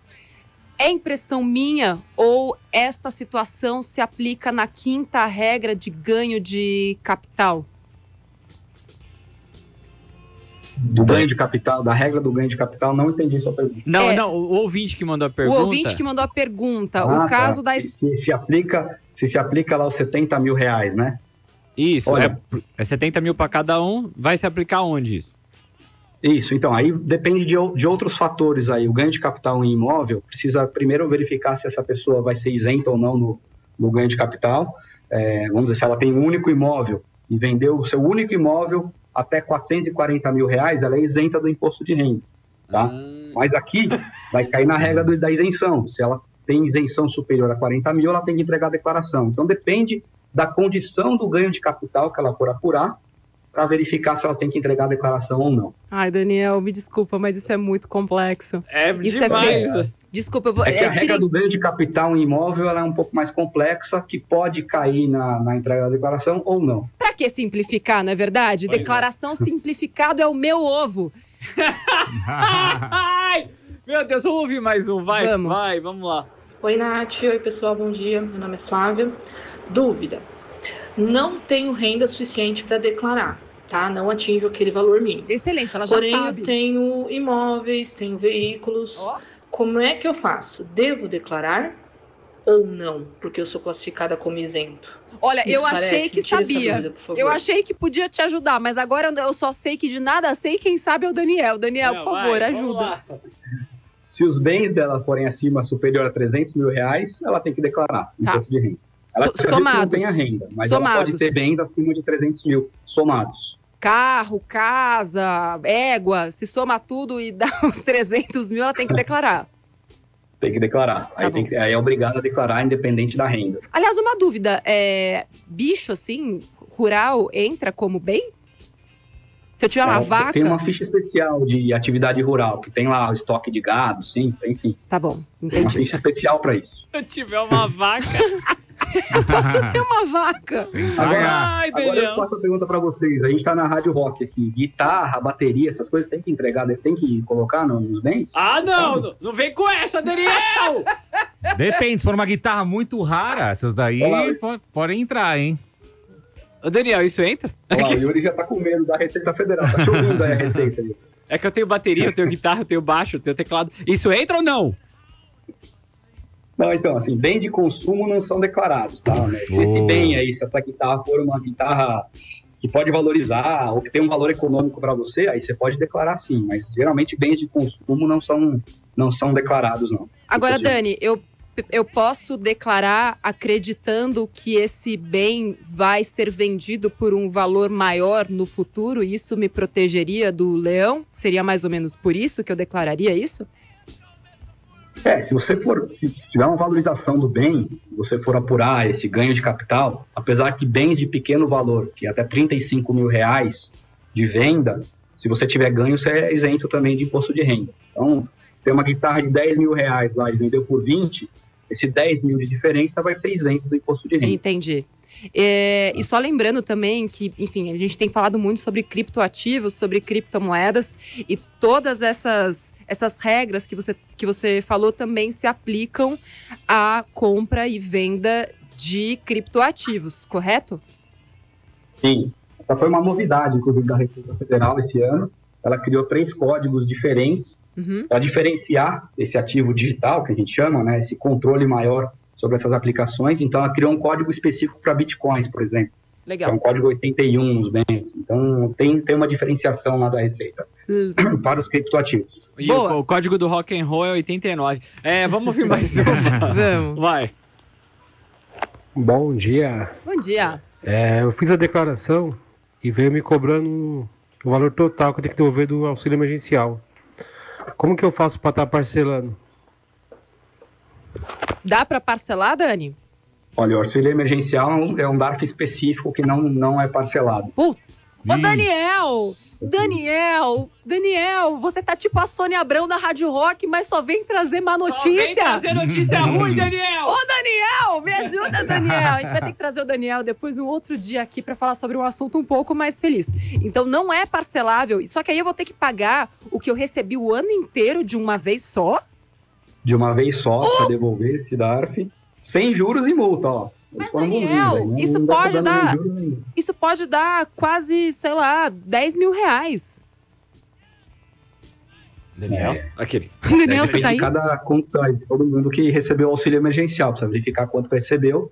É impressão minha ou esta situação se aplica na quinta regra de ganho de capital? Do ganho de capital, da regra do ganho de capital, não entendi sua pergunta. Não, É. não, o ouvinte que mandou a pergunta. O ouvinte que mandou a pergunta, Ah, o tá. caso da se, se, se aplica, se se aplica lá os 70 mil reais, né? Isso, Olha. é, é 70 mil pra cada um. Vai se aplicar onde isso? Isso, então, aí depende de, de outros fatores aí. O ganho de capital em imóvel precisa primeiro verificar se essa pessoa vai ser isenta ou não no, no ganho de capital. É, vamos dizer, se ela tem um único imóvel e vendeu o seu único imóvel até 440 mil reais, ela é isenta do imposto de renda, tá? Mas aqui vai cair na regra do- da isenção. Se ela tem isenção superior a 40 mil, ela tem que entregar a declaração. Então depende da condição do ganho de capital que ela for apurar para verificar se ela tem que entregar a declaração ou não. Ai, Daniel, me desculpa, mas isso é muito complexo. É Isso é demais. feito. Desculpa, eu vou. É que é, a regra do ganho de capital em imóvel ela é um pouco mais complexa, que pode cair na, na entrega da declaração ou não. Pra que simplificar, não é verdade? Pois é. Declaração simplificado é o meu ovo. Ai, meu Deus, vamos ouvir mais um, vai, Vamos. vai, vamos lá. Oi, Nath. Oi, pessoal. Bom dia. Meu nome é Flávia. Dúvida. Não tenho renda suficiente para declarar, tá? Não atinjo aquele valor mínimo. Excelente, ela já Porém, sabe. eu tenho imóveis, tenho veículos. Ó. Como é que eu faço? Devo declarar ou não? Porque eu sou classificada como isento. Olha, Me eu esclarece, achei que sabia. dúvida, por. Eu achei que podia te ajudar, mas agora eu- só sei que de nada sei. Quem sabe é o Daniel. Daniel, por Não, favor, vai, ajuda. Se os bens dela forem acima, superior a 300 mil reais, ela tem que declarar Tá. imposto de renda. Ela So- acredita que não somados. tem a renda, mas ela Somados. pode ter bens acima de 300 mil, somados. Carro, casa, égua, se soma tudo e dá uns 300 mil, ela tem que declarar. Tem que declarar. aí, Tá tem bom. que- aí é obrigada a declarar independente da renda. Aliás, uma dúvida: é, bicho assim, rural, entra como bem? Se eu tiver uma Ela vaca. Tem uma ficha especial de atividade rural, que tem lá o estoque de gado, sim, tem sim. Tá bom, Tem uma entendi. ficha especial para isso. Se eu tiver uma vaca. Eu posso ter uma vaca. Agora, Ai, agora eu faço a pergunta para vocês. A gente tá na rádio rock aqui. Guitarra, bateria, essas coisas tem que entregar, tem que colocar no- nos bens? Ah, não, não, não vem com essa, Daniel! Depende, se for uma guitarra muito rara, essas daí podem entrar, hein? Ô, Daniel, isso entra? Olha lá, o Yuri já tá com medo da Receita Federal. Tá chovendo aí a receita. aí. É que eu tenho bateria, eu tenho guitarra, eu tenho baixo, eu tenho teclado. Isso entra ou não? Não, então, assim, bens de consumo não são declarados, tá? né? Se esse bem aí, se essa guitarra for uma guitarra que pode valorizar ou que tem um valor econômico para você, aí você pode declarar sim, mas geralmente bens de consumo não são, não são declarados, não. Agora, Dani, eu, eu posso declarar acreditando que esse bem vai ser vendido por um valor maior no futuro? e Isso me protegeria do leão? Seria mais ou menos por isso que eu declararia isso? É, se você for, se tiver uma valorização do bem, você for apurar esse ganho de capital, apesar que bens de pequeno valor, que é até 35 mil reais de venda, se você tiver ganho, você é isento também de imposto de renda. Então, se tem uma guitarra de 10 mil reais lá e vendeu por 20, esse 10 mil de diferença vai ser isento do imposto de renda. Entendi. É, e só lembrando também que, enfim, a gente tem falado muito sobre criptoativos, sobre criptomoedas e todas essas, essas regras que você, que você falou também se aplicam à compra e venda de criptoativos, correto? Sim. Essa foi uma novidade, inclusive, da Receita Federal esse ano. Ela criou três códigos diferentes Uhum. para diferenciar esse ativo digital, que a gente chama, né, esse controle maior sobre essas aplicações. Então, ela criou um código específico para bitcoins, por exemplo, que é Legal. um código 81 nos bens. Então, tem, tem uma diferenciação lá da Receita Hum, para os criptoativos. E Boa. o, o código do rock and roll é 89. É, vamos ouvir mais uma. Vamos. Vai. Bom dia. Bom dia. É, eu fiz a declaração e veio me cobrando o valor total que eu tenho que devolver do auxílio emergencial. Como que eu faço para estar parcelando? Dá para parcelar, Dani? Olha, o auxílio emergencial é um- DARF específico que não, não é parcelado. Ô, Daniel! Daniel! Daniel, você tá tipo a Sônia Abrão da Rádio Rock, mas só vem trazer má Só vem notícia. trazer notícia ruim, Daniel! Ô, Daniel! Me ajuda, Daniel! A gente vai ter que trazer o Daniel depois um outro dia aqui pra falar sobre um assunto um pouco mais feliz. Então não é parcelável, só que aí eu vou ter que pagar o que eu recebi o ano inteiro de uma vez só. De uma vez só, para devolver esse DARF, sem juros e multa, ó. Mas, Daniel, né? isso Não pode dar- Isso pode dar quase, sei lá, 10 mil reais. Daniel? Aqueles. Daniel, você tá aí? cada condição, aí, de todo mundo que recebeu o auxílio emergencial, precisa verificar quanto recebeu.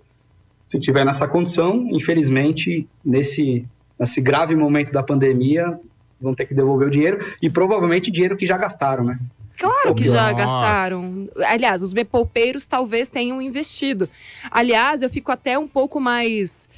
Se tiver nessa condição, infelizmente, nesse, nesse grave momento da pandemia, vão ter que devolver o dinheiro e provavelmente dinheiro que já gastaram, né? Claro que já Nossa. gastaram. Aliás, os mepoupeiros talvez tenham investido. Aliás, eu fico até um pouco mais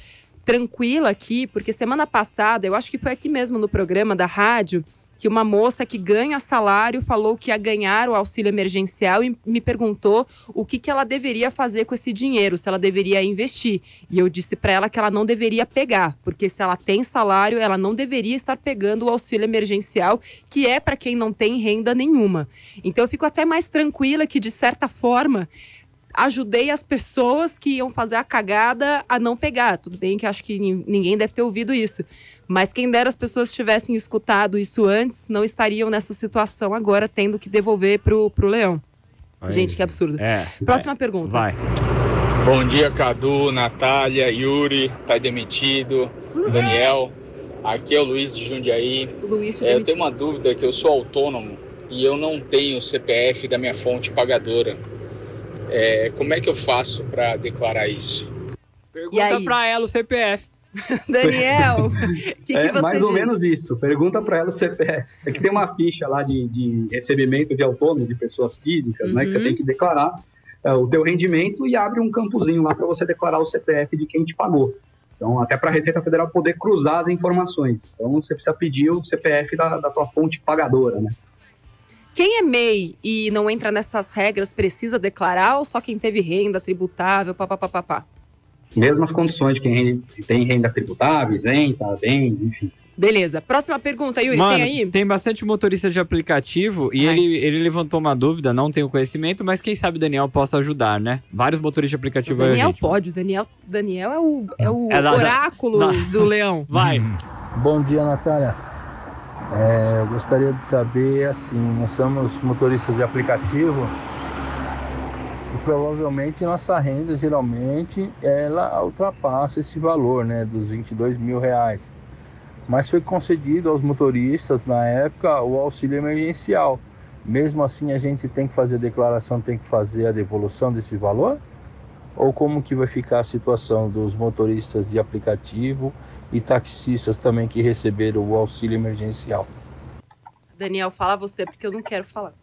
tranquila aqui, porque semana passada, eu acho que foi aqui mesmo no programa da rádio, que uma moça que ganha salário falou que ia ganhar o auxílio emergencial e me perguntou o que, que ela deveria fazer com esse dinheiro, se ela deveria investir. E eu disse para ela que ela não deveria pegar, porque se ela tem salário, ela não deveria estar pegando o auxílio emergencial, que é para quem não tem renda nenhuma. Então eu fico até mais tranquila que, de certa forma, ajudei as pessoas que iam fazer a cagada a não pegar. Tudo bem que acho que nin- ninguém deve ter ouvido isso. Mas quem dera as pessoas tivessem escutado isso antes, não estariam nessa situação agora, tendo que devolver pro, pro leão. Gente, que absurdo. É. Próxima pergunta. Vai. Bom dia, Cadu, Natália, Yuri, tá demitido, Daniel. Aqui é o Luiz de Jundiaí. Luiz, É, eu tenho uma dúvida que eu sou autônomo e eu não tenho o CPF da minha fonte pagadora. É, como é que eu faço para declarar isso? Pergunta pra ela o CPF. Daniel, o que, que é você mais ou diz? menos isso. Pergunta para ela o CPF. É que tem uma ficha lá de, de recebimento de autônomo, de pessoas físicas, né? Que você Uhum. tem que declarar é, o teu rendimento e abre um campozinho lá para você declarar o CPF de quem te pagou. Então, até para a Receita Federal poder cruzar as informações. Então, você precisa pedir o CPF da, da tua fonte pagadora, né? Quem é MEI e não entra nessas regras precisa declarar ou só quem teve renda tributável, papapá? Mesmas condições de quem tem renda tributável, isenta, bens, enfim. Beleza. Próxima pergunta, Yuri, Mano, tem aí? tem bastante motorista de aplicativo e Ai. ele, ele levantou uma dúvida, não tenho conhecimento, mas quem sabe o Daniel possa ajudar, né? Vários motoristas de O aplicativo aí, Daniel gente. pode, o Daniel, Daniel é o, é o É da- oráculo da- do leão. Vai. Bom dia, Natália. É, eu gostaria de saber, assim, nós somos motoristas de aplicativo e provavelmente nossa renda, geralmente, ela ultrapassa esse valor, né, dos 22 mil reais. Mas foi concedido aos motoristas, na época, o auxílio emergencial. Mesmo assim, a gente tem que fazer a declaração, tem que fazer a devolução desse valor? Ou como que vai ficar a situação dos motoristas de aplicativo e taxistas também que receberam o auxílio emergencial? Daniel, fala você, porque eu não quero falar.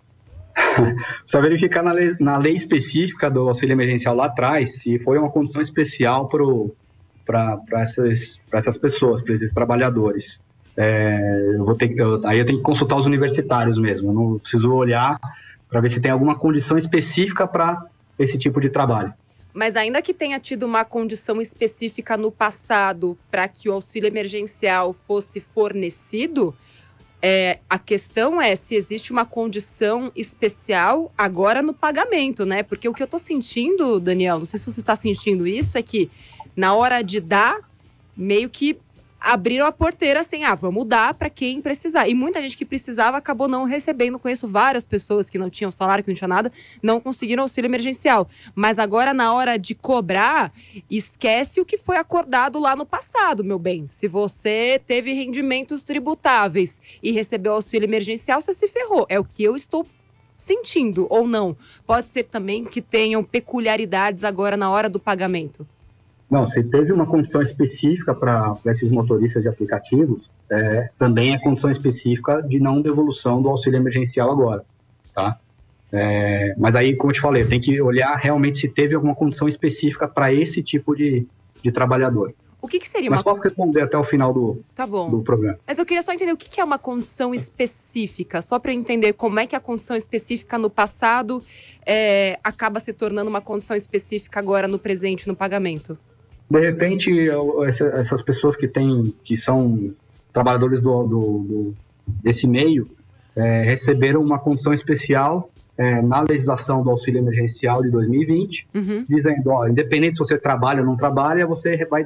Precisa verificar na lei, na lei específica do auxílio emergencial lá atrás se foi uma condição especial para essas, pra essas pessoas, para esses trabalhadores. É, eu vou ter, que- eu- aí eu tenho que consultar os universitários mesmo. Eu não preciso olhar para ver se tem alguma condição específica para esse tipo de trabalho. Mas ainda que tenha tido uma condição específica no passado para que o auxílio emergencial fosse fornecido, é, a questão é se existe uma condição especial agora no pagamento, né? Porque o que eu tô sentindo, Daniel, não sei se você está sentindo isso, é que Na hora de dar, meio que abriram a porteira assim, ah, vamos dar para quem precisar. E muita gente que precisava acabou não recebendo. Conheço várias pessoas que não tinham salário, que não tinha nada, não conseguiram auxílio emergencial. Mas agora, na hora de cobrar, esquece o que foi acordado lá no passado, meu bem. Se você teve rendimentos tributáveis e recebeu auxílio emergencial, você se ferrou. É o que eu estou sentindo, ou não. Pode ser também que tenham peculiaridades agora na hora do pagamento. Não, se teve uma condição específica para esses motoristas de aplicativos, é, também é condição específica de não devolução do auxílio emergencial agora, tá? É, mas aí, como eu te falei, tem que olhar realmente se teve alguma condição específica para esse tipo de, de trabalhador. O que, que seria Mas uma posso responder até o final do, Tá bom. do programa. Mas eu queria só entender o que que é uma condição específica, só para eu entender como é que a condição específica no passado é, acaba se tornando uma condição específica agora no presente, no pagamento. De repente, eu- essa- essas pessoas que têm, que são trabalhadores do, do- do- desse meio, é, receberam uma condição especial é, na legislação do auxílio emergencial de 2020, Uhum. dizendo, ó, independente se você trabalha ou não trabalha, você vai,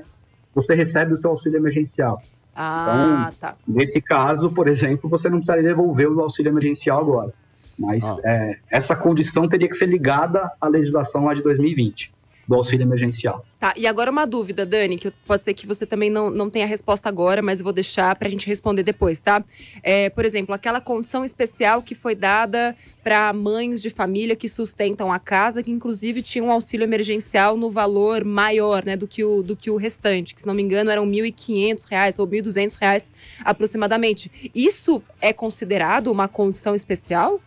você recebe o seu auxílio emergencial. Ah, tá. Nesse caso, por exemplo, você não precisaria devolver o auxílio emergencial agora. Mas é, essa condição teria que ser ligada à legislação lá de 2020, do auxílio emergencial. Tá, e agora uma dúvida, Dani, que pode ser que você também não, não tenha resposta agora, mas eu vou deixar pra gente responder depois, tá? É, por exemplo, aquela condição especial que foi dada para mães de família que sustentam a casa, que inclusive tinham um auxílio emergencial no valor maior, né, do que o, do que o restante, que se não me engano eram 1.500 reais ou 1.200 reais aproximadamente. Isso é considerado uma condição especial?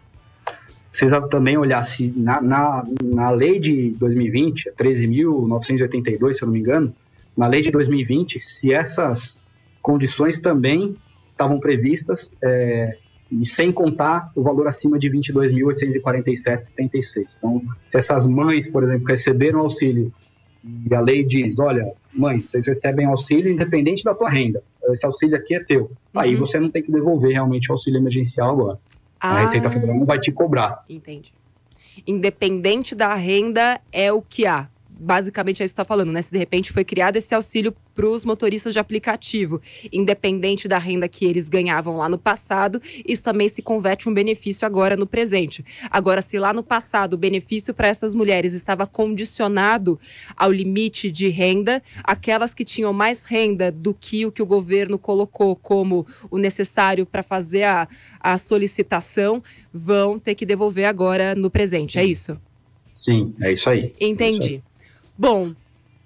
Precisa também olhar se na, na, na lei de 2020, 13.982, se eu não me engano, na lei de 2020, se essas condições também estavam previstas é, e sem contar o valor acima de 22.847,76. Então, se essas mães, por exemplo, receberam auxílio e a lei diz, olha, mães, vocês recebem auxílio independente da tua renda. Esse auxílio aqui é teu. Aí Uhum. você não tem que devolver realmente o auxílio emergencial agora. A Receita Ah. Federal não vai te cobrar. Entendi. Independente da renda, é o que há. Basicamente é isso que você está falando, né? Se de repente foi criado esse auxílio para os motoristas de aplicativo, independente da renda que eles ganhavam lá no passado, isso também se converte em um benefício agora no presente. Agora, se lá no passado o benefício para essas mulheres estava condicionado ao limite de renda, aquelas que tinham mais renda do que o que o governo colocou como o necessário para fazer a, a solicitação vão ter que devolver agora no presente. É isso? Sim, é isso aí. Entendi. Bom,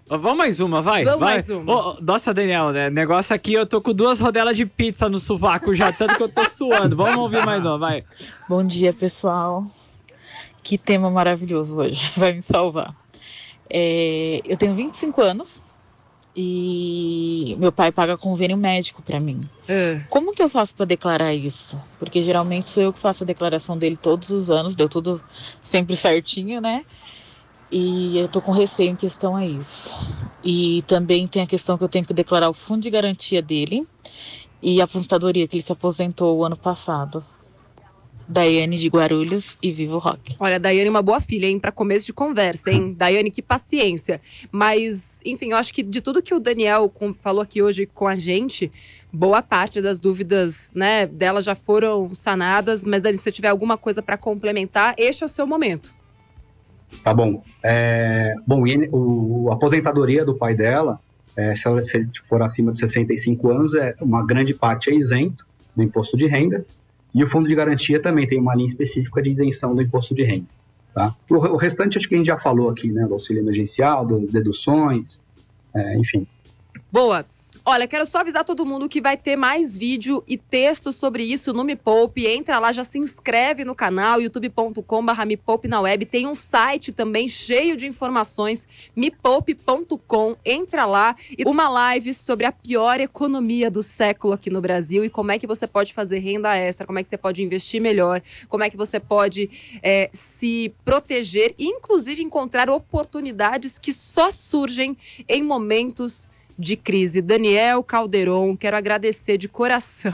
Vamos mais uma, vai. Vamos vai. mais uma. Ô, nossa, Daniel, né? Negócio aqui, eu tô com duas rodelas de pizza no sovaco já, tanto que eu tô suando. Vamos ouvir mais uma, vai. Bom dia, pessoal. Que tema maravilhoso hoje. Vai me salvar. É, eu tenho 25 anos e meu pai paga convênio médico para mim. Como que eu faço para declarar isso? Porque geralmente sou eu que faço a declaração dele todos os anos, deu tudo sempre certinho, né? E eu tô com receio em questão a isso. E também tem a questão que eu tenho que declarar o fundo de garantia dele e a aposentadoria que ele se aposentou o ano passado. Daiane de Guarulhos e Vivo Rock. Olha, Daiane é uma boa filha, hein? Pra começo de conversa, hein? Daiane, que paciência. Mas, enfim, eu acho que de tudo que o Daniel falou aqui hoje com a gente, boa parte das dúvidas, né, dela já foram sanadas. Mas, Dani, se você tiver alguma coisa pra complementar, este é o seu momento. Tá bom. É, bom, e o, a aposentadoria do pai dela, é, se, ela- se for acima de 65 anos, é uma grande parte é isento do imposto de renda. E o fundo de garantia também tem uma linha específica de isenção do imposto de renda. Tá? O, o restante acho que a gente já falou aqui, né? Do auxílio emergencial, das deduções, é, enfim. Boa. Olha, quero só avisar todo mundo que vai ter mais vídeo e texto sobre isso no Me Poupe. Entra lá, já se inscreve no canal, youtube.com.br Me Poupe na web. Tem um site também cheio de informações, mepoupe.com. Entra lá. E uma live sobre a pior economia do século aqui no Brasil e como é que você pode fazer renda extra, como é que você pode investir melhor, como é que você pode é, se proteger inclusive, encontrar oportunidades que só surgem em momentos de crise. Daniel Calderon, quero agradecer de coração.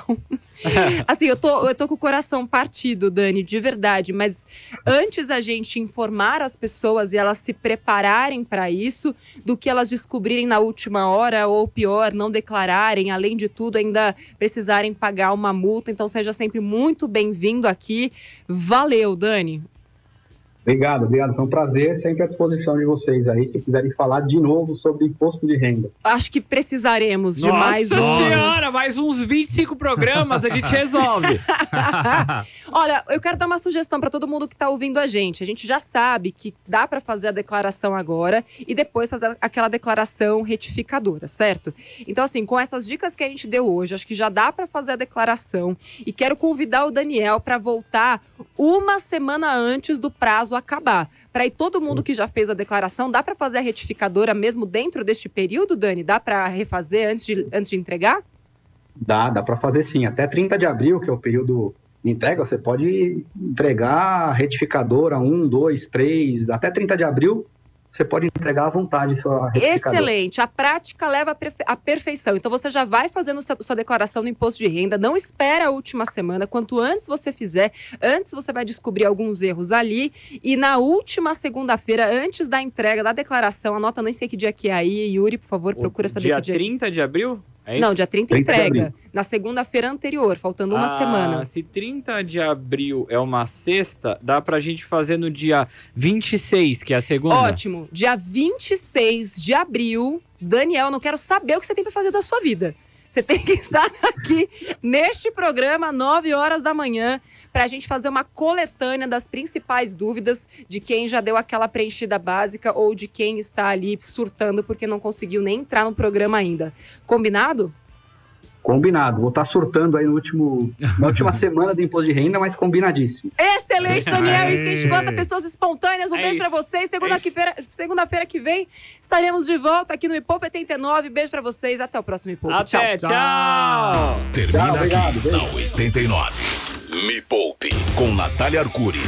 assim, eu tô, eu tô com o coração partido, Dani, de verdade, mas antes a gente informar as pessoas e elas se prepararem para isso, do que elas descobrirem na última hora, ou pior, não declararem, além de tudo, ainda precisarem pagar uma multa. Então, seja sempre muito bem-vindo aqui. Valeu, Dani. Obrigado, obrigado. Foi um prazer, sempre à disposição de vocês aí, se quiserem falar de novo sobre imposto de renda. Acho que precisaremos de Nossa mais um. senhora, mais uns 25 programas a gente resolve. Olha, eu quero dar uma sugestão para todo mundo que está ouvindo a gente. A gente já sabe que dá para fazer a declaração agora e depois fazer aquela declaração retificadora, certo? Então, assim, com essas dicas que a gente deu hoje, acho que já dá para fazer a declaração e quero convidar o Daniel para voltar uma semana antes do prazo acabar. Para aí todo mundo que já fez a declaração, dá para fazer a retificadora mesmo dentro deste período, Dani? Dá para refazer antes de, antes de entregar? Dá, dá para fazer sim. Até 30 de abril, que é o período de entrega, você pode entregar a retificadora 1, 2, 3, até 30 de abril, você pode entregar à vontade sua. Excelente. A prática leva à perfe- à perfeição. Então você já vai fazendo sua, sua declaração do imposto de renda. Não espera a última semana. Quanto antes você fizer, antes você vai descobrir alguns erros ali. E na última segunda-feira, antes da entrega da declaração, anota, nem sei que dia que é aí, Yuri, por favor, procura saber dia que dia. 30 de abril? É Não, dia 30, 30 de entrega. Na segunda-feira anterior, faltando uma Ah, semana. Se 30 de abril é uma sexta, dá pra gente fazer no dia 26, que é a segunda. Ótimo. Dia 26 de abril, Daniel, não quero saber o que você tem para fazer da sua vida. Você tem que estar aqui neste programa, 9 horas da manhã, para a gente fazer uma coletânea das principais dúvidas de quem já deu aquela preenchida básica ou de quem está ali surtando porque não conseguiu nem entrar no programa ainda. Combinado? Combinado. Vou estar surtando aí no último, na última semana do imposto de renda, mas combinadíssimo. Excelente, Daniel. Isso que a gente gosta, pessoas espontâneas. Um É beijo pra isso. vocês. É Segunda-feira segunda que vem estaremos de volta aqui no Poupa 89. Beijo pra vocês. Até o próximo Me Poupa. Tchau. Até, tchau. Termina Tchau, obrigado, aqui beijo. na 89. Me Poupe com Natália Arcuri.